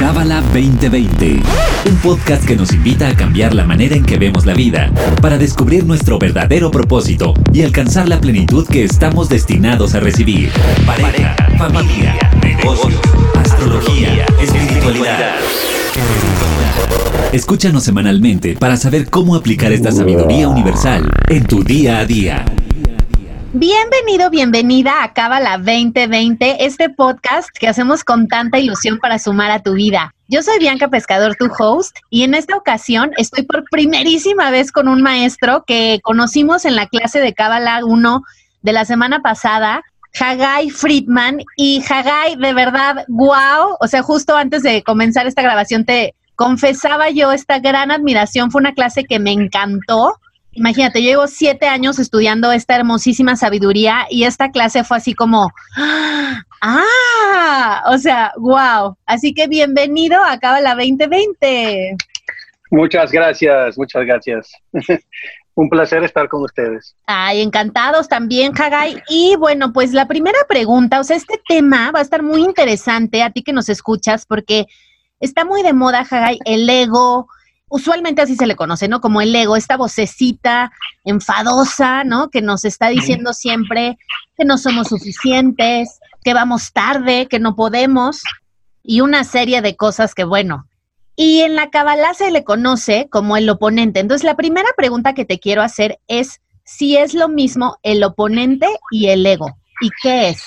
Cábala 2020, un podcast que nos invita a cambiar la manera en que vemos la vida para descubrir nuestro verdadero propósito y alcanzar la plenitud que estamos destinados a recibir. Pareja, familia, negocios, astrología, espiritualidad. Escúchanos semanalmente para saber cómo aplicar esta sabiduría universal en tu día a día. Bienvenido, bienvenida a Cábala 2020, este podcast que hacemos con tanta ilusión para sumar a tu vida. Yo soy Bianca Pescador, tu host, y en esta ocasión estoy por primerísima vez con un maestro que conocimos en la clase de Cábala 1 de la semana pasada, Hagai Friedman. Y Hagai, de verdad, wow. O sea, justo antes de comenzar esta grabación te confesaba yo esta gran admiración. Fue una clase que me encantó Imagínate, yo llevo siete años estudiando esta hermosísima sabiduría y esta clase fue así como, ¡ah! O sea, wow. Así que bienvenido a la 2020. Muchas gracias, muchas gracias. Un placer estar con ustedes. Ay, encantados también, Hagai. Y bueno, pues la primera pregunta, o sea, este tema va a estar muy interesante a ti que nos escuchas porque está muy de moda, Hagai, el ego, usualmente así se le conoce, ¿no? Como el ego, esta vocecita enfadosa, ¿no? Que nos está diciendo siempre que no somos suficientes, que vamos tarde, que no podemos, y una serie de cosas que, bueno. Y en la Kabbalah se le conoce como el oponente. Entonces, la primera pregunta que te quiero hacer es si es lo mismo el oponente y el ego. ¿Y qué es?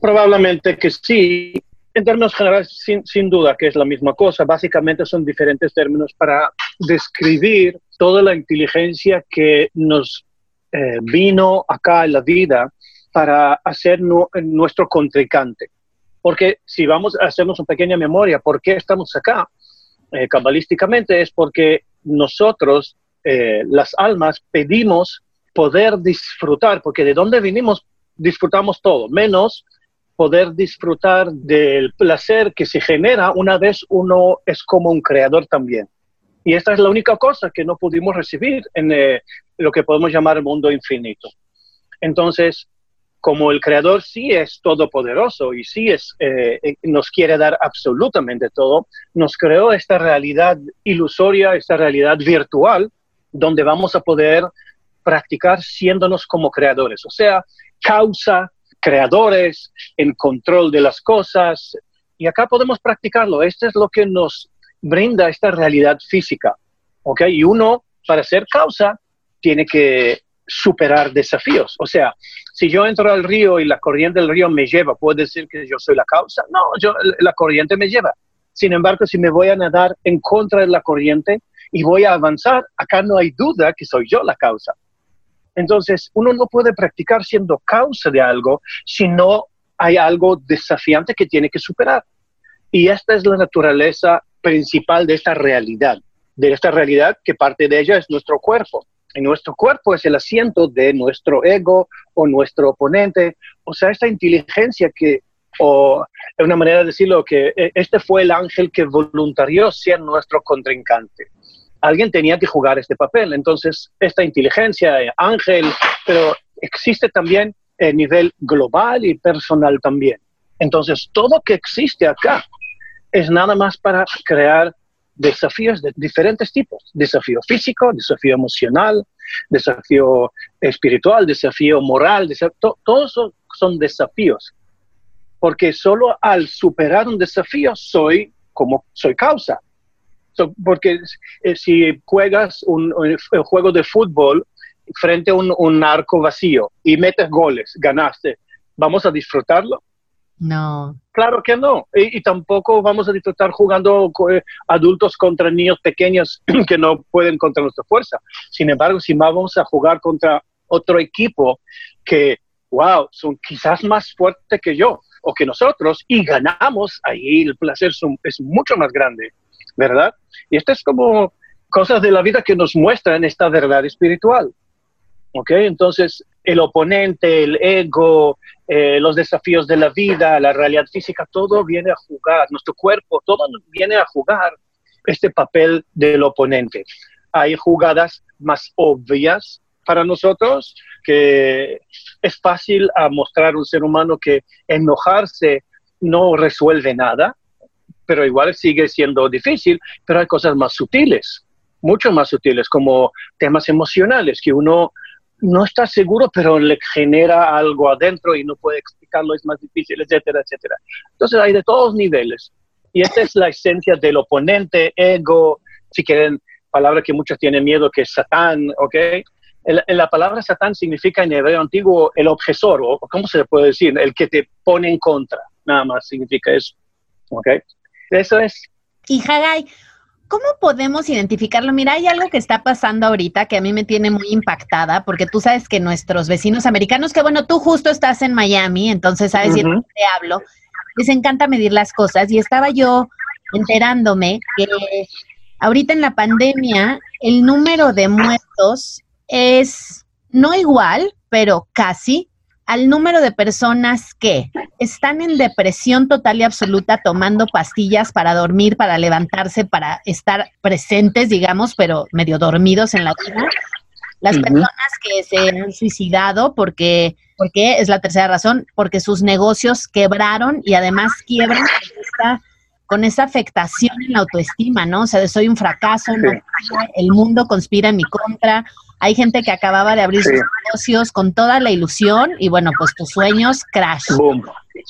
Probablemente que sí, en términos generales, sin, duda que es la misma cosa. Básicamente son diferentes términos para describir toda la inteligencia que nos eh, vino acá en la vida para hacer nuestro contrincante. Porque si vamos a hacernos una pequeña memoria, ¿por qué estamos acá? Eh, cabalísticamente es porque nosotros, eh, las almas, pedimos poder disfrutar, porque de dónde vinimos disfrutamos todo, menos poder disfrutar del placer que se genera una vez uno es como un creador también. Y esta es la única cosa que no pudimos recibir en eh, lo que podemos llamar el mundo infinito. Entonces, como el creador sí es todopoderoso y sí es, eh, eh, nos quiere dar absolutamente todo, nos creó esta realidad ilusoria, esta realidad virtual, donde vamos a poder practicar siéndonos como creadores, o sea, causa, creadores, en control de las cosas. Y acá podemos practicarlo. Esto es lo que nos brinda esta realidad física. ¿ok? Y uno, para ser causa, tiene que superar desafíos. O sea, si yo entro al río y la corriente del río me lleva, ¿puedo decir que yo soy la causa? No, yo, la corriente me lleva. Sin embargo, si me voy a nadar en contra de la corriente y voy a avanzar, acá no hay duda que soy yo la causa. Entonces, uno no puede practicar siendo causa de algo si no hay algo desafiante que tiene que superar. Y esta es la naturaleza principal de esta realidad, de esta realidad que parte de ella es nuestro cuerpo. Y nuestro cuerpo es el asiento de nuestro ego o nuestro oponente, o sea, esta inteligencia que, o de una manera de decirlo, que eh, este fue el ángel que voluntarió ser nuestro contrincante alguien tenía que jugar este papel. Entonces, esta inteligencia, eh, ángel, pero existe también a nivel global y personal también. Entonces, todo que existe acá es nada más para crear desafíos de diferentes tipos. Desafío físico, desafío emocional, desafío espiritual, desafío moral, todos son, son desafíos. Porque solo al superar un desafío soy como soy causa porque eh, si juegas un, juego de fútbol frente a un, arco vacío y metes goles, ganaste, ¿vamos a disfrutarlo? No. Claro que no. Y, tampoco vamos a disfrutar jugando eh, adultos contra niños pequeños que no pueden contra nuestra fuerza. Sin embargo, si vamos a jugar contra otro equipo que, wow, son quizás más fuertes que yo o que nosotros y ganamos, ahí el placer es mucho más grande. ¿Verdad? Y esto es como cosas de la vida que nos muestran esta verdad espiritual. ¿Ok? Entonces, el oponente, el ego, eh, los desafíos de la vida, la realidad física, todo viene a jugar, nuestro cuerpo, todo viene a jugar este papel del oponente. Hay jugadas más obvias para nosotros que es fácil a mostrar un ser humano que enojarse no resuelve nada, pero igual sigue siendo difícil, pero hay cosas más sutiles, mucho más sutiles, como temas emocionales que uno no está seguro, pero le genera algo adentro y no puede explicarlo, es más difícil, etcétera, etcétera. Entonces hay de todos niveles. Y esta es la esencia del oponente, ego, si quieren, palabra que muchos tienen miedo, que es Satán, ¿ok? la palabra Satán significa en hebreo antiguo el objesor, o ¿cómo se le puede decir? El que te pone en contra, nada más significa eso, ¿ok? Eso es. Y ¿cómo podemos identificarlo? Mira, hay algo que está pasando ahorita que a mí me tiene muy impactada, porque tú sabes que nuestros vecinos americanos, que bueno, tú justo estás en Miami, entonces sabes de qué te hablo, les encanta medir las cosas y estaba yo enterándome que ahorita en la pandemia el número de muertos es no igual, pero casi al número de personas que están en depresión total y absoluta tomando pastillas para dormir, para levantarse, para estar presentes, digamos, pero medio dormidos en la vida. Las personas que se han suicidado porque, porque es la tercera razón, porque sus negocios quebraron y además quiebran con esa afectación en la autoestima, ¿no? O sea, de soy un fracaso, el mundo conspira en mi contra, hay gente que acababa de abrir sus negocios con toda la ilusión y bueno, pues tus sueños crash.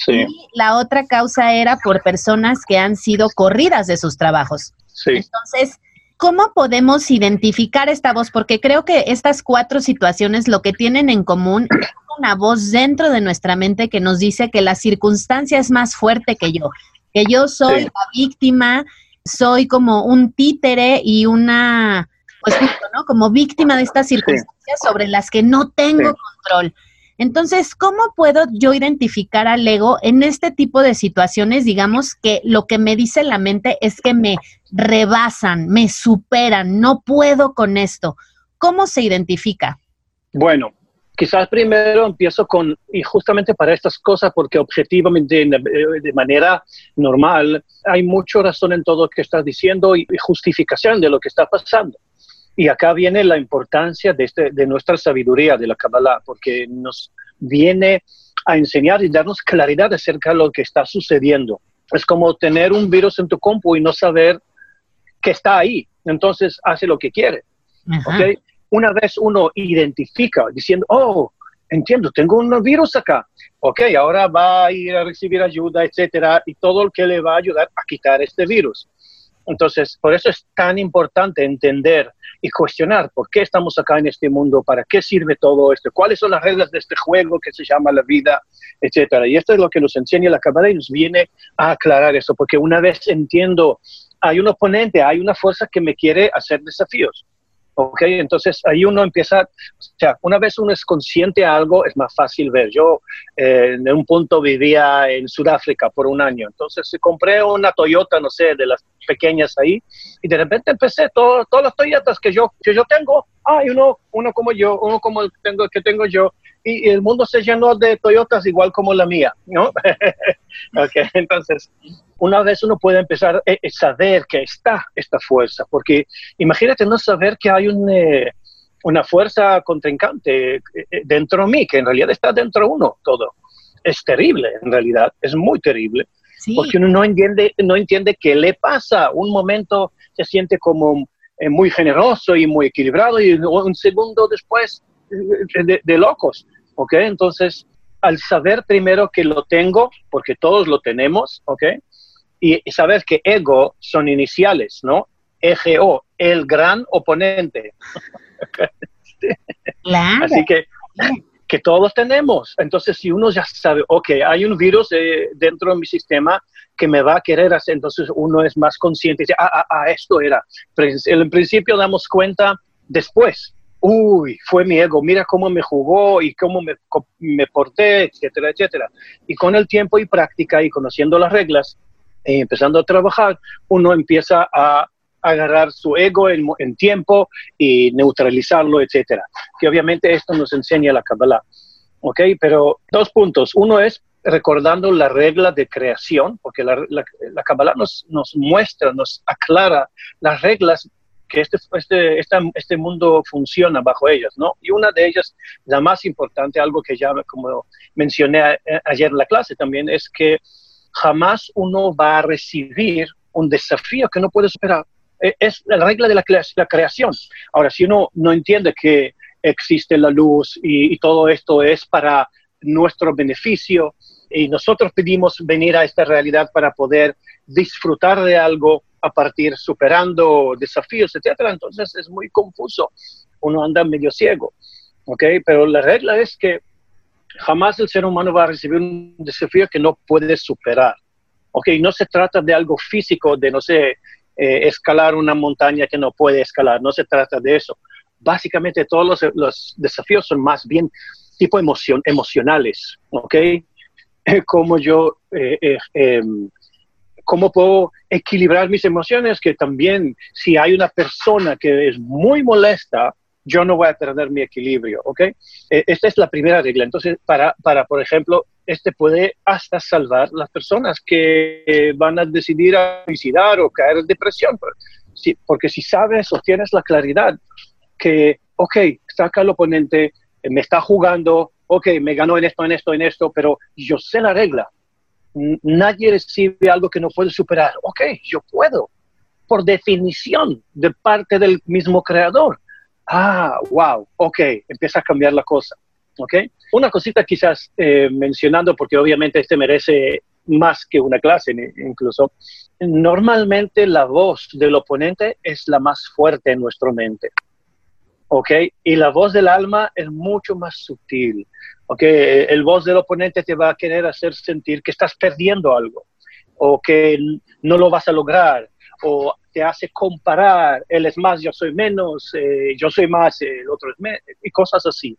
Y la otra causa era por personas que han sido corridas de sus trabajos. Entonces, ¿cómo podemos identificar esta voz? Porque creo que estas cuatro situaciones lo que tienen en común es una voz dentro de nuestra mente que nos dice que la circunstancia es más fuerte que yo, que yo soy la víctima, soy como un títere y una pues ¿no? Como víctima de estas circunstancias sobre las que no tengo control. Entonces, ¿cómo puedo yo identificar al ego en este tipo de situaciones? Digamos que lo que me dice la mente es que me rebasan, me superan, no puedo con esto. ¿Cómo se identifica? Bueno, quizás primero empiezo con, y justamente para estas cosas, porque objetivamente, de manera normal, hay mucha razón en todo lo que estás diciendo y justificación de lo que está pasando. Y acá viene la importancia de, este, de nuestra sabiduría de la Kabbalah, porque nos viene a enseñar y darnos claridad acerca de lo que está sucediendo. Es como tener un virus en tu compu y no saber que está ahí. Entonces hace lo que quiere. ¿okay? Una vez uno identifica diciendo, oh, entiendo, tengo un virus acá. Ok, ahora va a ir a recibir ayuda, etcétera, y todo lo que le va a ayudar a quitar este virus. Entonces, por eso es tan importante entender y cuestionar por qué estamos acá en este mundo, para qué sirve todo esto, cuáles son las reglas de este juego que se llama la vida, etcétera. Y esto es lo que nos enseña la Cámara y nos viene a aclarar eso, porque una vez entiendo, hay un oponente, hay una fuerza que me quiere hacer desafíos. ¿Ok? Entonces ahí uno empieza, o sea, una vez uno es consciente de algo, es más fácil ver. Yo eh, en un punto vivía en Sudáfrica por un año, entonces compré una Toyota, no sé, de las pequeñas ahí, y de repente empecé, todo, todas las Toyotas que yo, que yo tengo, hay uno, uno como yo, uno como el tengo, que tengo yo, y, el mundo se llenó de Toyotas igual como la mía, ¿no? okay, entonces, una vez uno puede empezar a eh, eh, saber que está esta fuerza, porque imagínate no saber que hay un, eh, una fuerza contrincante dentro de mí, que en realidad está dentro de uno todo. Es terrible, en realidad, es muy terrible, porque uno no entiende, no entiende qué le pasa. Un momento se siente como muy generoso y muy equilibrado y un segundo después de, de locos. ¿ok? Entonces, al saber primero que lo tengo, porque todos lo tenemos, ¿ok? Y saber que ego son iniciales, ¿no? EGO, el gran oponente. Así que, que todos tenemos. Entonces, si uno ya sabe, ok, hay un virus eh, dentro de mi sistema que me va a querer hacer, entonces uno es más consciente y dice, ah, ah, ah esto era. En principio damos cuenta después, uy, fue mi ego, mira cómo me jugó y cómo me, me porté, etcétera, etcétera. Y con el tiempo y práctica y conociendo las reglas, y empezando a trabajar, uno empieza a agarrar su ego en, tiempo y neutralizarlo, etcétera. Que obviamente esto nos enseña la Kabbalah. ¿Ok? Pero dos puntos. Uno es recordando la regla de creación, porque la, la, la Kabbalah nos, nos muestra, nos aclara las reglas que este, este, este mundo funciona bajo ellas, ¿no? Y una de ellas, la más importante, algo que ya como mencioné ayer en la clase también, es que jamás uno va a recibir un desafío que no puede superar. E, es la regla de la, creación. Ahora, si uno no entiende que existe la luz y, todo esto es para nuestro beneficio y nosotros pedimos venir a esta realidad para poder disfrutar de algo a partir superando desafíos, etcétera, entonces es muy confuso. Uno anda medio ciego, ¿ok? Pero la regla es que jamás el ser humano va a recibir un desafío que no puede superar. ¿ok? No se trata de algo físico, de, no sé, eh, escalar una montaña que no puede escalar, no se trata de eso. Básicamente todos los, desafíos son más bien tipo emoción, emocionales, ¿ok? Como yo, eh, eh, em, cómo puedo equilibrar mis emociones, que también si hay una persona que es muy molesta, yo no voy a perder mi equilibrio, ¿ok? esta es la primera regla. Entonces, para, para, por ejemplo, este puede hasta salvar las personas que van a decidir a suicidar o caer en depresión. porque si sabes o tienes la claridad que, ok, acá el oponente, eh, me está jugando, ok, me ganó en esto, en esto, en esto, pero yo sé la regla. Nadie recibe algo que no puede superar. Ok, yo puedo. Por definición, de parte del mismo creador. Ah, wow, ok, empieza a cambiar la cosa. ¿ok? Una cosita quizás eh, mencionando, porque obviamente este merece más que una clase incluso, normalmente la voz del oponente es la más fuerte en nuestra mente, ¿ok? Y la voz del alma es mucho más sutil, ¿ok? El voz del oponente te va a querer hacer sentir que estás perdiendo algo, o que no lo vas a lograr, o te hace comparar, él es más, yo soy menos, eh, yo soy más, el otro es menos, y cosas así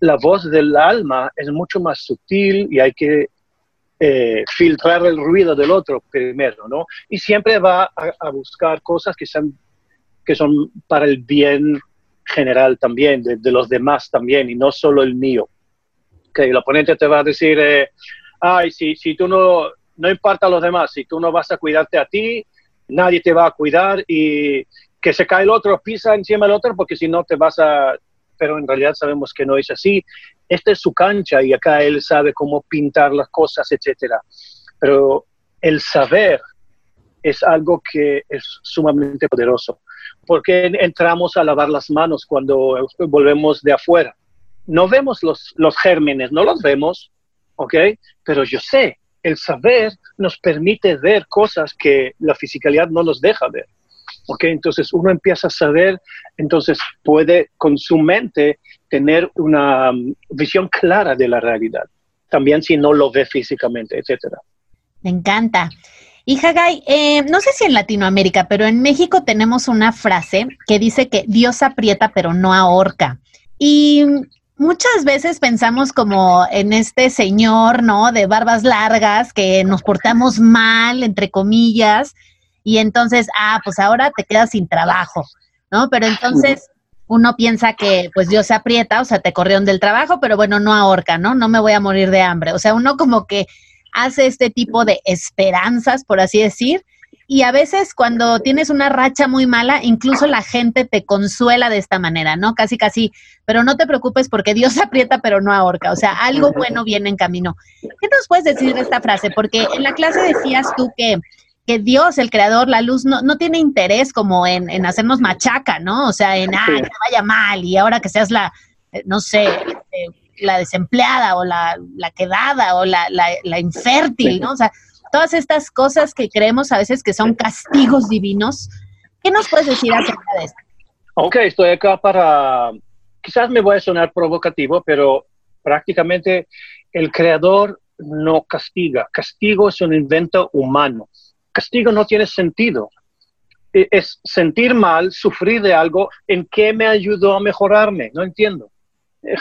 la voz del alma es mucho más sutil y hay que eh, filtrar el ruido del otro primero, ¿no? Y siempre va a, buscar cosas que son, que son para el bien general también, de, los demás también, y no solo el mío. Que el oponente te va a decir, eh, ay, si, si tú no, no importa a los demás, si tú no vas a cuidarte a ti, nadie te va a cuidar y que se cae el otro, pisa encima del otro, porque si no te vas a, pero en realidad sabemos que no es así. Esta es su cancha y acá él sabe cómo pintar las cosas, etcétera. Pero el saber es algo que es sumamente poderoso. porque entramos a lavar las manos cuando volvemos de afuera? No vemos los, los gérmenes, no los vemos, ¿ok? Pero yo sé, el saber nos permite ver cosas que la fisicalidad no nos deja ver. ¿ok? Entonces uno empieza a saber, entonces puede con su mente tener una um, visión clara de la realidad, también si no lo ve físicamente, etcétera. Me encanta. Y Hagai, eh, no sé si en Latinoamérica, pero en México tenemos una frase que dice que Dios aprieta pero no ahorca. Y muchas veces pensamos como en este señor, ¿no? De barbas largas, que nos portamos mal, entre comillas, y entonces, ah, pues ahora te quedas sin trabajo, ¿no? Pero entonces uno piensa que pues Dios se aprieta, o sea, te corrieron del trabajo, pero bueno, no ahorca, ¿no? No me voy a morir de hambre. O sea, uno como que hace este tipo de esperanzas, por así decir, y a veces cuando tienes una racha muy mala, incluso la gente te consuela de esta manera, ¿no? Casi, casi, pero no te preocupes porque Dios aprieta pero no ahorca, o sea, algo bueno viene en camino. ¿Qué nos puedes decir de esta frase? Porque en la clase decías tú que que Dios, el creador, la luz, no, no tiene interés como en, en, hacernos machaca, ¿no? O sea, en, ah, que vaya mal y ahora que seas la, eh, no sé, este, la desempleada o la, la quedada o la, la, infértil, ¿no? O sea, todas estas cosas que creemos a veces que son castigos divinos. ¿Qué nos puedes decir acerca de esto? Ok, estoy acá para, quizás me voy a sonar provocativo, pero prácticamente el creador no castiga. Castigo es un invento humano castigo no tiene sentido. E, es sentir mal, sufrir de algo, ¿en qué me ayudó a mejorarme? No entiendo.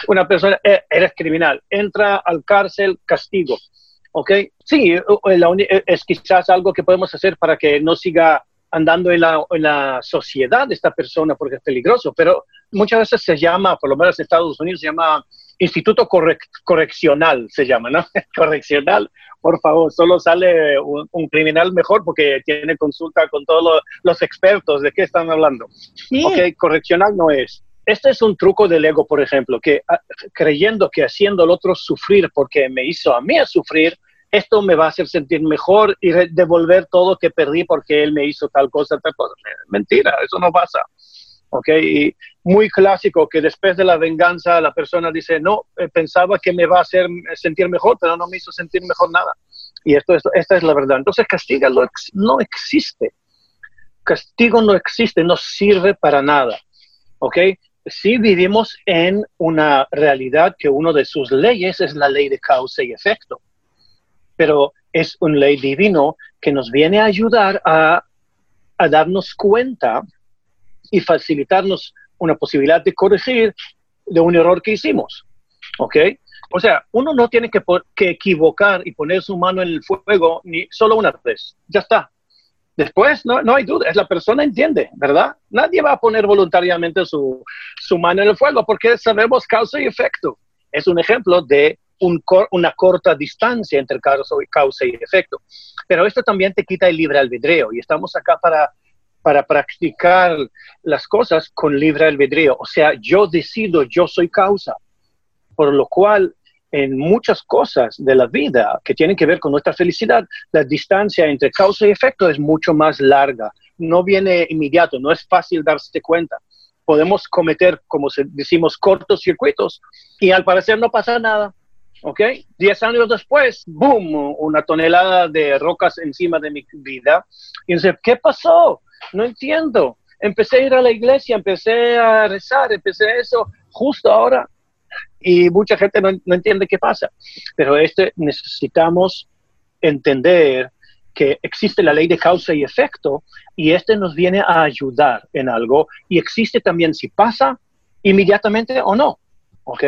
Una persona, eh, eres criminal, entra al cárcel, castigo. ¿Ok? Sí, es quizás algo que podemos hacer para que no siga andando en la, en la sociedad esta persona porque es peligroso, pero muchas veces se llama, por lo menos en Estados Unidos, se llama Instituto Correccional, se llama, ¿no? Correccional, por favor, solo sale un, criminal mejor porque tiene consulta con todos los, expertos de qué están hablando. Ok, correccional no es. Este es un truco del ego, por ejemplo, que ah, creyendo que haciendo al otro sufrir porque me hizo a mí a sufrir, esto me va a hacer sentir mejor y devolver todo que perdí porque él me hizo tal cosa. Mentira, eso no pasa. ¿ok? Y muy clásico que después de la venganza la persona dice, no, eh, pensaba que me va a hacer sentir mejor, pero no me hizo sentir mejor nada. Y esto, esto esta es la verdad. Entonces, castiga no existe. Castigo no existe, no sirve para nada. ¿Ok? Sí vivimos en una realidad que una de sus leyes es la ley de causa y efecto. Pero es una ley divino que nos viene a ayudar a, a darnos cuenta y facilitarnos una posibilidad de corregir de un error que hicimos. ¿Ok? O sea, uno no tiene que, que, equivocar y poner su mano en el fuego ni solo una vez. Ya está. Después, no, no hay duda, es la persona entiende, ¿verdad? Nadie va a poner voluntariamente su, su mano en el fuego porque sabemos causa y efecto. Es un ejemplo de un una corta distancia entre causa y efecto. Pero esto también te quita el libre albedrío y estamos acá para para practicar las cosas con libre albedrío. O sea, yo decido, yo soy causa. Por lo cual, en muchas cosas de la vida que tienen que ver con nuestra felicidad, la distancia entre causa y efecto es mucho más larga. No viene inmediato, no es fácil darse cuenta. Podemos cometer, como decimos, cortos circuitos y al parecer no pasa nada. ¿Ok? Diez años después, boom, una tonelada de rocas encima de mi vida. Y dice, ¿qué pasó? no entiendo. Empecé a ir a la iglesia, empecé a rezar, empecé eso justo ahora y mucha gente no, entiende qué pasa. Pero este necesitamos entender que existe la ley de causa y efecto y este nos viene a ayudar en algo y existe también si pasa inmediatamente o no, ¿ok?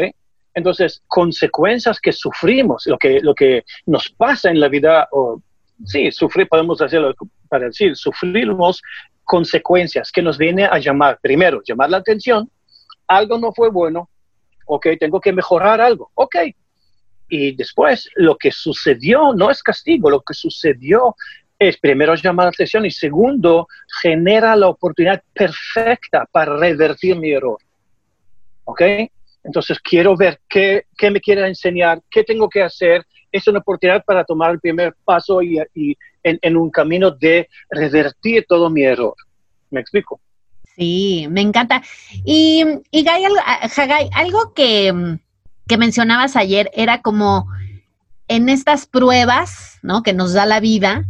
Entonces, consecuencias que sufrimos, lo que, lo que nos pasa en la vida, o sí, sufrir, podemos hacerlo para decir, sufrimos consecuencias que nos viene a llamar, primero, llamar la atención, algo no fue bueno, ok, tengo que mejorar algo, ok. Y después, lo que sucedió no es castigo, lo que sucedió es primero llamar la atención y segundo, genera la oportunidad perfecta para revertir mi error. ¿Ok? Entonces quiero ver qué, qué me quiere enseñar, qué tengo que hacer. Es una oportunidad para tomar el primer paso y, y en, un camino de revertir todo mi error. ¿Me explico? Sí, me encanta. Y, y Gai, algo, ah, algo que, que mencionabas ayer era como en estas pruebas, ¿no? Que nos da la vida,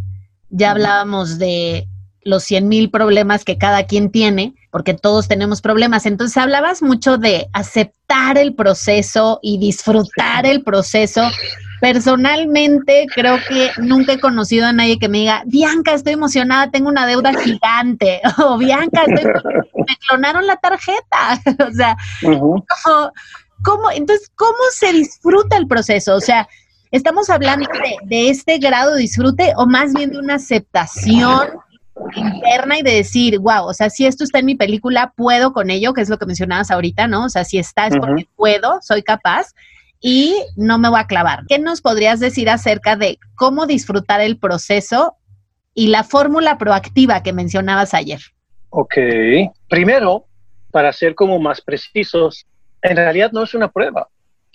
ya hablábamos de los 100 mil problemas que cada quien tiene, porque todos tenemos problemas. Entonces hablabas mucho de aceptar el proceso y disfrutar el proceso. Personalmente creo que nunca he conocido a nadie que me diga, Bianca, estoy emocionada, tengo una deuda gigante, o Bianca, me clonaron la tarjeta. o sea, ¿cómo, entonces, ¿cómo se disfruta el proceso? O sea, ¿estamos hablando de, este grado de disfrute o más bien de una aceptación interna y de decir, wow, o sea, si esto está en mi película, puedo con ello, que es lo que mencionabas ahorita, ¿no? O sea, si está es porque puedo, soy capaz y no me voy a clavar. ¿Qué nos podrías decir acerca de cómo disfrutar el proceso y la fórmula proactiva que mencionabas ayer? Ok, primero, para ser como más precisos, en realidad no es una prueba.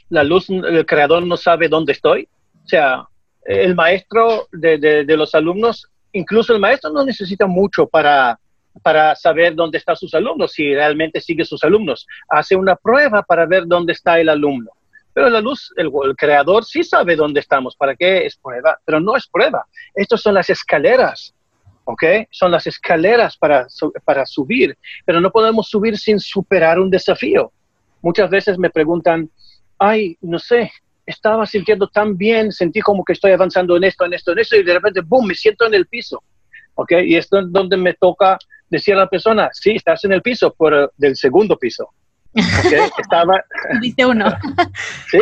La luz, el creador no sabe dónde estoy. O sea, el maestro de, de, los alumnos, incluso el maestro no necesita mucho para, para saber dónde están sus alumnos, si realmente sigue sus alumnos. Hace una prueba para ver dónde está el alumno. Pero la luz, el, creador sí sabe dónde estamos, para qué es prueba, pero no es prueba. Estas son las escaleras, ¿ok? Son las escaleras para, para subir, pero no podemos subir sin superar un desafío. Muchas veces me preguntan, ay, no sé, estaba sintiendo tan bien, sentí como que estoy avanzando en esto, en esto, en esto, y de repente, boom, me siento en el piso, ¿ok? Y esto es donde me toca decir a la persona, sí, estás en el piso, por del segundo piso. Okay, estaba... Viste uno. sí,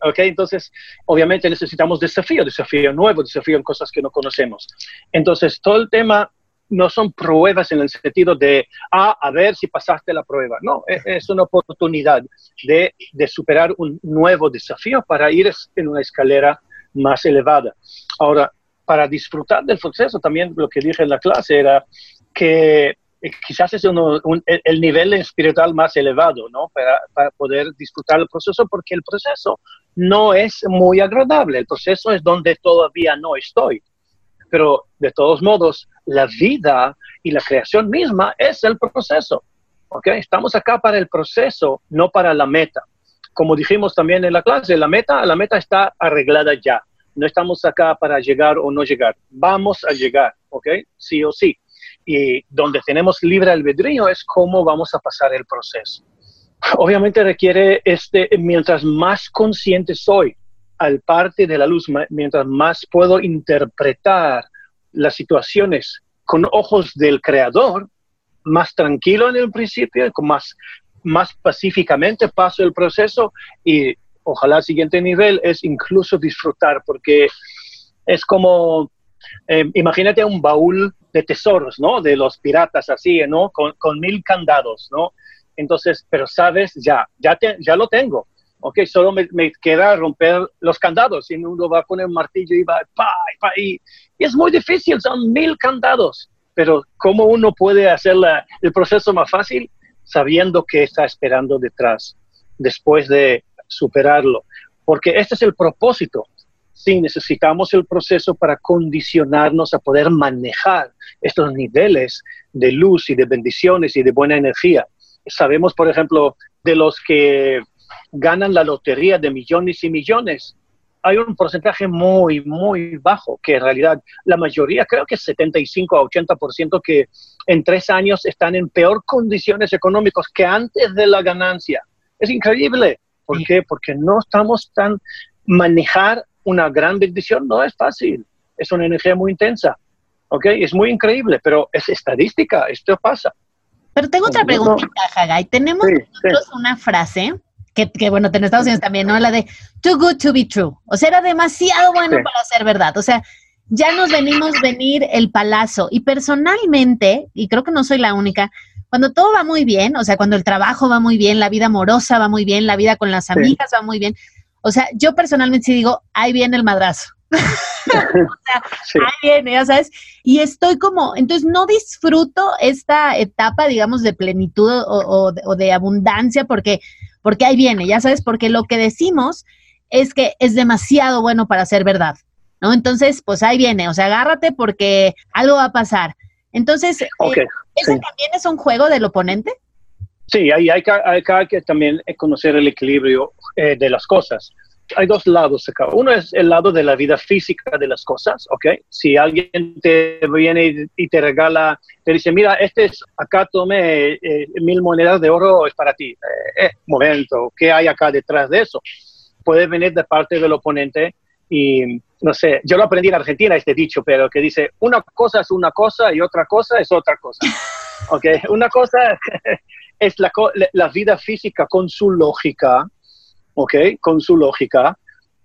ok, entonces obviamente necesitamos desafío, desafío nuevo, desafío en cosas que no conocemos. Entonces todo el tema no son pruebas en el sentido de, ah, a ver si pasaste la prueba. No, es, es una oportunidad de, de, superar un nuevo desafío para ir en una escalera más elevada. Ahora, para disfrutar del proceso, también lo que dije en la clase era que eh, quizás es el nivel espiritual más elevado, ¿no? Para, poder disfrutar el proceso, porque el proceso no es muy agradable. El proceso es donde todavía no estoy. Pero de todos modos, la vida y la creación misma es el proceso. ¿okay? Estamos acá para el proceso, no para la meta. Como dijimos también en la clase, la meta, la meta está arreglada ya. No estamos acá para llegar o no llegar. Vamos a llegar, ¿ok? Sí o sí. Y donde tenemos libre albedrío es cómo vamos a pasar el proceso. Obviamente requiere, este, mientras más consciente soy al parte de la luz, mientras más puedo interpretar las situaciones con ojos del creador, más tranquilo en el principio, con más, más pacíficamente paso el proceso y ojalá el siguiente nivel es incluso disfrutar, porque es como, eh, imagínate un baúl de tesoros, ¿no? De los piratas así, ¿no? Con, con mil candados, ¿no? Entonces, pero sabes, ya, ya, te, ya lo tengo. Ok, solo me, me, queda romper los candados y uno va con el martillo y va, pa, pa, y, y es muy difícil, son mil candados. Pero ¿cómo uno puede hacer la, el proceso más fácil? Sabiendo que está esperando detrás, después de superarlo. Porque este es el propósito. Sí, necesitamos el proceso para condicionarnos a poder manejar estos niveles de luz y de bendiciones y de buena energía. Sabemos, por ejemplo, de los que ganan la lotería de millones y millones, hay un porcentaje muy, muy bajo, que en realidad la mayoría, creo que 75 a 80% que en tres años están en peor condiciones económicas que antes de la ganancia. Es increíble. ¿Por qué? Porque no estamos tan... Manejar una gran bendición no es fácil. Es una energía muy intensa. ¿Ok? Es muy increíble, pero es estadística. Esto pasa. Pero tengo otra preguntita, Hagai. Tenemos Sí, nosotros sí. una frase que, que, bueno, en Estados Unidos también, ¿no? La de too good to be true. O sea, era demasiado bueno Sí. para ser verdad. O sea, ya nos venimos venir el palazo. Y personalmente, y creo que no soy la única, cuando todo va muy bien, o sea, cuando el trabajo va muy bien, la vida amorosa va muy bien, la vida con las amigas va muy bien, o sea, yo personalmente sí digo, ahí viene el madrazo. Sí. ahí viene, ya sabes. Y estoy como, entonces no disfruto esta etapa, digamos, de plenitud o, o o de abundancia porque, porque ahí viene, ya sabes, porque lo que decimos es que es demasiado bueno para ser verdad, ¿no? Entonces, pues ahí viene, o sea, agárrate porque algo va a pasar. Entonces, eh, Ok, ¿ese sí. también es un juego del oponente? Sí, ahí hay, que- hay hay que también conocer el equilibrio eh, de las cosas. Hay dos lados acá. Uno es el lado de la vida física de las cosas, ¿ok? Si alguien te viene y, te regala, te dice, mira, este es, acá tome eh, mil monedas de oro, es para ti. Eh, eh, momento, ¿qué hay acá detrás de eso? Puede venir de parte del oponente y, no sé, yo lo aprendí en Argentina, este dicho, pero que dice, una cosa es una cosa y otra cosa es otra cosa. ¿Ok? Una cosa es la- la vida física con su lógica, ¿ok? Con su lógica,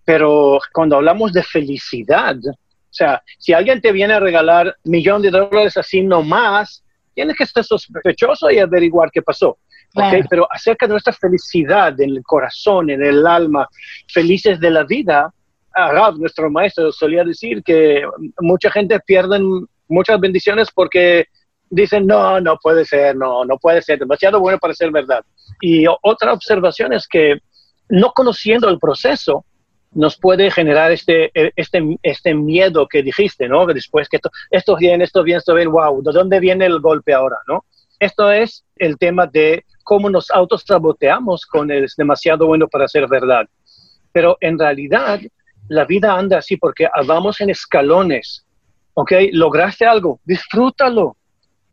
pero cuando hablamos de felicidad, o sea, si alguien te viene a regalar millón de dólares así nomás, tienes que ser sospechoso y averiguar qué pasó. Claro. Pero acerca de nuestra felicidad en el corazón, en el alma, felices de la vida, Arab, nuestro maestro, solía decir que mucha gente pierde muchas bendiciones porque dicen, no, no puede ser, no, no puede ser, demasiado bueno para ser verdad. Y otra observación es que no conociendo el proceso nos puede generar este, eh, este, este miedo que dijiste, ¿no? Después que esto, esto bien, esto bien, esto bien, wow, ¿de dónde viene el golpe ahora, no? Esto es el tema de cómo nos autosaboteamos con el es demasiado bueno para ser verdad. Pero en realidad la vida anda así porque vamos en escalones, ¿ok? Lograste algo, disfrútalo.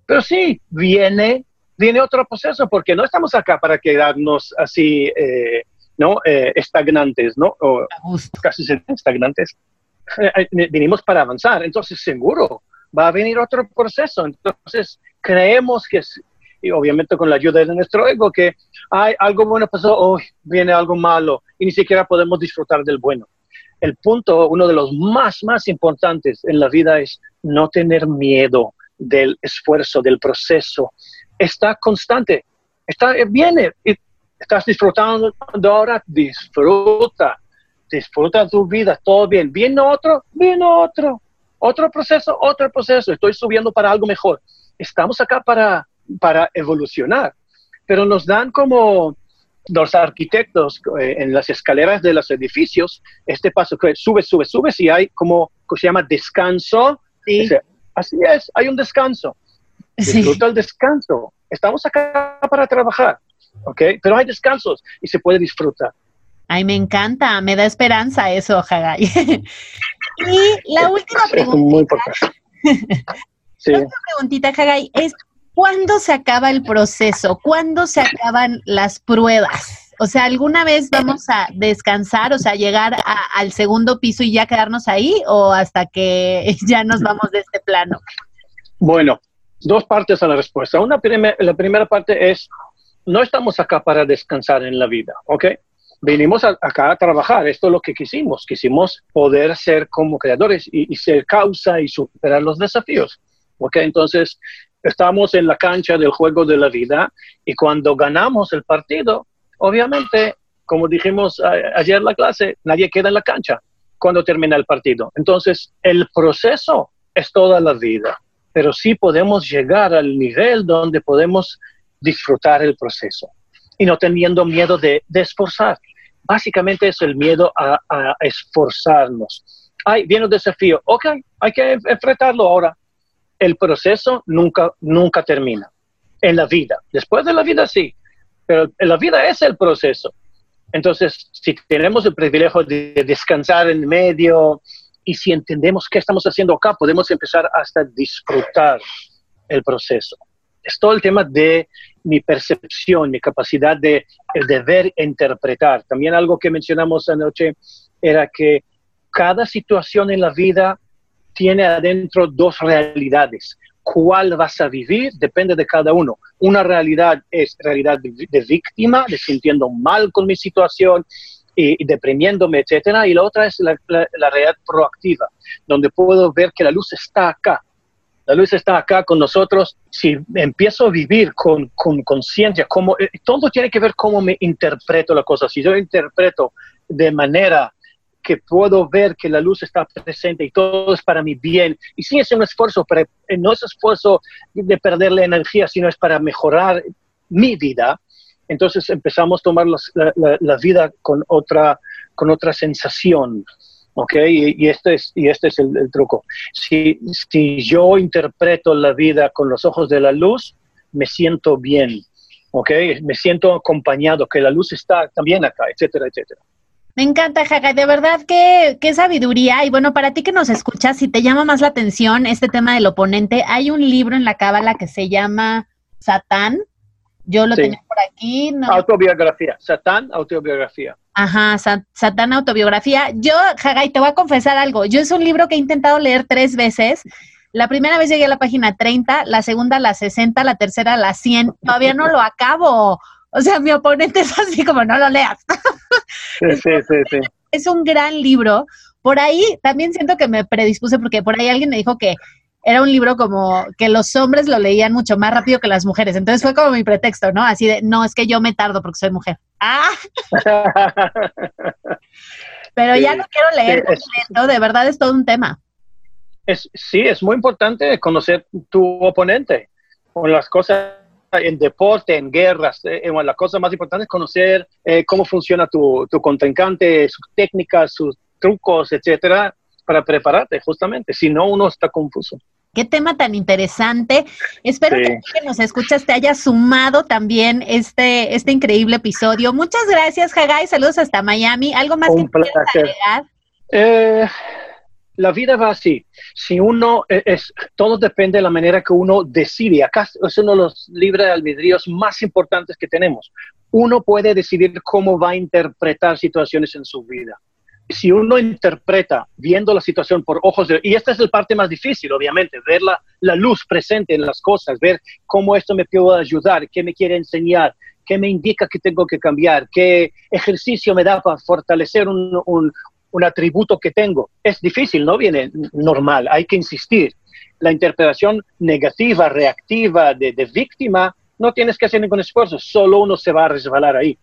Pero sí, viene, viene otro proceso porque no estamos acá para quedarnos así, eh, ¿no? Eh, estagnantes, ¿no? O casi estagnantes. Eh, eh, Vinimos para avanzar, entonces seguro va a venir otro proceso. Entonces creemos que, y obviamente con la ayuda de nuestro ego, que hay algo bueno pasó, hoy viene algo malo y ni siquiera podemos disfrutar del bueno. El punto, uno de los más, más importantes en la vida es no tener miedo del esfuerzo, del proceso. Está constante, está, viene, estás disfrutando ahora, disfruta, disfruta tu vida, todo bien. Viene otro, viene otro, otro proceso, otro proceso. Estoy subiendo para algo mejor. Estamos acá para, para evolucionar, pero nos dan como los arquitectos eh, en las escaleras de los edificios, este paso que sube, sube, sube, y hay como, que se llama descanso. así es, hay un descanso. Disfruta el descanso. Estamos acá para trabajar, ¿ok? Pero hay descansos y se puede disfrutar. Ay, me encanta, me da esperanza eso, Hagai. y la última pregunta. Muy importante. La última preguntita, Hagai, es ¿cuándo se acaba el proceso? ¿Cuándo se acaban las pruebas? O sea, ¿alguna vez vamos a descansar, o sea, llegar al segundo piso y ya quedarnos ahí o hasta que ya nos vamos de este plano? Bueno, dos partes a la respuesta. Una la primera parte es, no estamos acá para descansar en la vida, ¿ok? Venimos acá a trabajar, esto es lo que quisimos, quisimos poder ser como creadores y, y ser causa y superar los desafíos. ¿ok? Entonces, estamos en la cancha del juego de la vida y cuando ganamos el partido, obviamente, como dijimos ayer en la clase, nadie queda en la cancha cuando termina el partido. Entonces, el proceso es toda la vida, pero sí podemos llegar al nivel donde podemos disfrutar el proceso y no teniendo miedo de, esforzar. Básicamente es el miedo a, a esforzarnos. Ay, viene un desafío. Ok, hay que enfrentarlo ahora el proceso nunca, nunca termina. En la vida. Después de la vida sí, pero en la vida es el proceso. Entonces, si tenemos el privilegio de descansar en medio y si entendemos qué estamos haciendo acá, podemos empezar hasta disfrutar el proceso. Es todo el tema de mi percepción, mi capacidad de, de ver e interpretar. También algo que mencionamos anoche era que cada situación en la vida tiene adentro dos realidades. ¿Cuál vas a vivir? Depende de cada uno. Una realidad es realidad de, víctima, de sintiendo mal con mi situación y, deprimiéndome, etcétera. Y la otra es la, realidad proactiva, donde puedo ver que la luz está acá. La luz está acá con nosotros. Si empiezo a vivir con conciencia, como eh, todo tiene que ver cómo me interpreto la cosa. Si yo interpreto de manera que puedo ver que la luz está presente y todo es para mi bien. Y sí es un esfuerzo, pero eh, no es esfuerzo de perder la energía, sino es para mejorar mi vida. Entonces empezamos a tomar la, vida con otra, con otra sensación. ¿Ok? Y, este es, y este es el, truco. Si, si yo interpreto la vida con los ojos de la luz, me siento bien, ¿ok? Me siento acompañado, que la luz está también acá, etcétera, etcétera. Me encanta, Jaga, de verdad qué, qué sabiduría. Y bueno, para ti que nos escuchas, si te llama más la atención este tema del oponente, hay un libro en la cábala que se llama Satán. Yo lo tengo por aquí. Autobiografía, Satán, autobiografía. Ajá, Satán, autobiografía. Yo, Jagai, te voy a confesar algo. Yo es un libro que he intentado leer tres veces. La primera vez llegué a la página 30, la segunda a la 60, la tercera a la 100. Todavía no lo acabo. O sea, mi oponente es así como, no lo leas. Sí, sí, sí, Es un gran libro. Por ahí también siento que me predispuse porque por ahí alguien me dijo que era un libro como que los hombres lo leían mucho más rápido que las mujeres. Entonces fue como mi pretexto, ¿no? Así de, no, es que yo me tardo porque soy mujer. ¡Ah! Pero ya no quiero leer de verdad es todo un tema. Es, sí, es muy importante conocer tu oponente o las cosas en deporte, en guerras, eh, la cosa más importante es conocer eh, cómo funciona tu, tu contrincante, sus técnicas, sus trucos, etcétera, para prepararte justamente. Si no, uno está confuso. Qué tema tan interesante. Espero que, que nos escuchas te haya sumado también este, este increíble episodio. Muchas gracias, Hagai. Saludos hasta Miami. ¿Algo más Un que agregar? Eh, la vida va así. Si uno e, es, todo depende de la manera que uno decide. Acá es uno de los libres albedríos más importantes que tenemos. Uno puede decidir cómo va a interpretar situaciones en su vida. Si uno interpreta viendo la situación por ojos de... Y esta es la parte más difícil, obviamente, ver la, la luz presente en las cosas, ver cómo esto me puede ayudar, qué me quiere enseñar, qué me indica que tengo que cambiar, qué ejercicio me da para fortalecer un, un, un atributo que tengo. Es difícil, no viene normal, hay que insistir. La interpretación negativa, reactiva de, víctima, no tienes que hacer ningún esfuerzo, solo uno se va a resbalar ahí.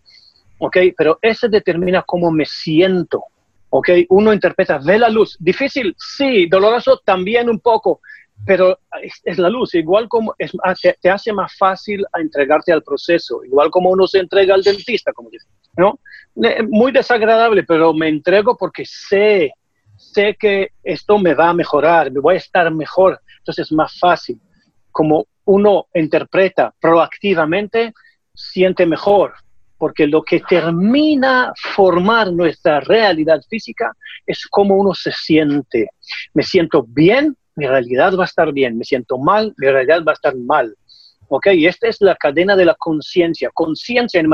¿Ok? Pero eso determina cómo me siento. ¿Ok? Uno interpreta, ve la luz. Difícil, sí, doloroso también un poco, pero es, la luz, igual como ah, te, hace más fácil a entregarte al proceso, igual como uno se entrega al dentista, como dice, ¿no? Muy desagradable, pero me entrego porque sé, sé que esto me va a mejorar, me voy a estar mejor, entonces es más fácil. Como uno interpreta proactivamente, siente mejor, porque lo que termina formar nuestra realidad física es cómo uno se siente. Me siento bien, mi realidad va a estar bien. Me siento mal, mi realidad va a estar mal. ¿Ok? Y esta es la cadena de la conciencia. Conciencia, en,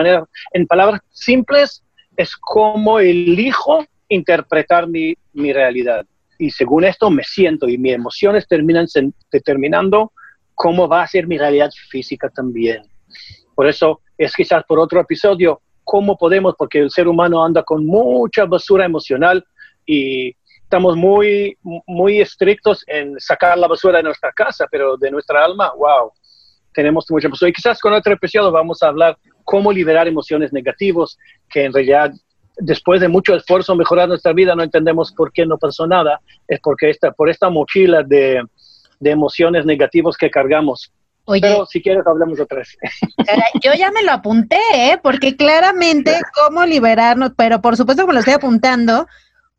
en palabras simples, es cómo elijo interpretar mi, mi realidad. Y según esto me siento y mis emociones terminan determinando cómo va a ser mi realidad física también. Por eso es quizás por otro episodio cómo podemos, porque el ser humano anda con mucha basura emocional y estamos muy, muy estrictos en sacar la basura de nuestra casa, pero de nuestra alma, wow, tenemos mucha basura. Y quizás con otro episodio vamos a hablar cómo liberar emociones negativas, que en realidad después de mucho esfuerzo mejorar nuestra vida no entendemos por qué no pasó nada, es porque esta, por esta mochila de, de emociones negativas que cargamos. Oye, Pero si quieres hablamos otra vez. Yo ya me lo apunté, ¿eh? porque claramente cómo liberarnos, pero por supuesto que me lo estoy apuntando,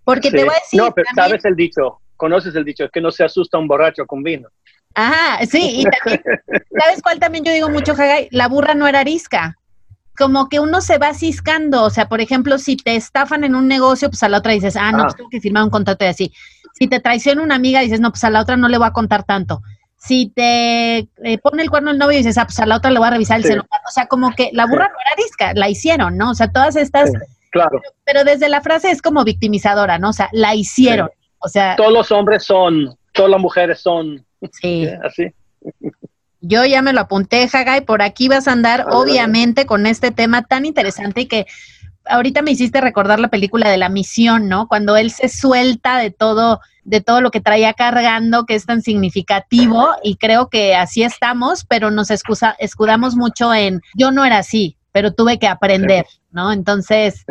porque te voy a decir... No, pero sabes el dicho, conoces el dicho, es que no se asusta un borracho con vino. Ajá, sí, y también, ¿sabes cuál también yo digo mucho, Jagay? La burra no era arisca. Como que uno se va ciscando, o sea, por ejemplo, si te estafan en un negocio, pues a la otra dices, ah, no, ah. pues tengo que firmar un contrato y así. Si te traiciona una amiga, dices, no, pues a la otra no le voy a contar tanto si te eh, pone el cuerno el novio y dices, ah, pues a la otra le voy a revisar el celular. O sea, como que la burra no era disca, la hicieron, ¿no? O sea, todas estas. claro. Pero, desde la frase es como victimizadora, ¿no? O sea, la hicieron. O sea. Todos los hombres son, todas las mujeres son. Sí. Así. Yo ya me lo apunté, Hagai, por aquí vas a andar, obviamente, con este tema tan interesante y que ahorita me hiciste recordar la película de la misión, ¿no? Cuando él se suelta de todo, de todo lo que traía cargando, que es tan significativo, y creo que así estamos, pero nos escudamos mucho en yo no era así, pero tuve que aprender, ¿no? Entonces,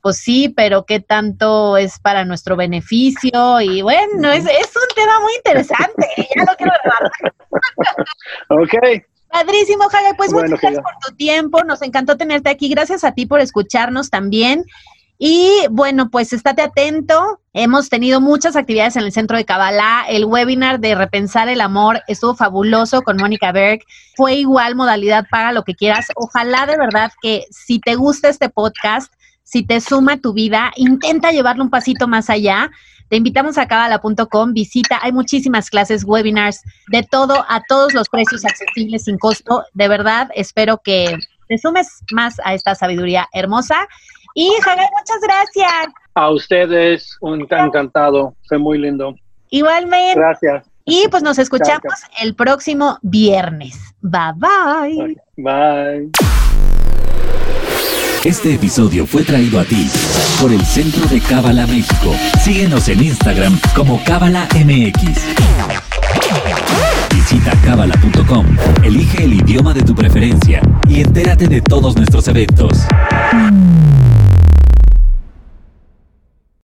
pues sí, pero qué tanto es para nuestro beneficio, y bueno, es, es un tema muy interesante, ya lo quiero ok. Padrísimo, Javier. Pues muchas gracias por tu tiempo. Nos encantó tenerte aquí. Gracias a ti por escucharnos también. Y bueno, pues estate atento. Hemos tenido muchas actividades en el centro de Kabbalah. El webinar de Repensar el Amor estuvo fabuloso con Mónica Berg. Fue igual modalidad, paga lo que quieras. Ojalá de verdad que si te gusta este podcast, si te suma tu vida, intenta llevarlo un pasito más allá. Te invitamos a cabala.com, visita, hay muchísimas clases, webinars, de todo, a todos los precios accesibles, sin costo. De verdad, espero que te sumes más a esta sabiduría hermosa. Y Javier, muchas gracias. A ustedes, un encantado, fue muy lindo. Igualmente. Gracias. Y pues nos escuchamos el próximo viernes. Bye bye. Bye. Este episodio fue traído a ti por el Centro de Cábala México. Síguenos en Instagram como Cábala MX. Visita cábala.com, elige el idioma de tu preferencia y entérate de todos nuestros eventos.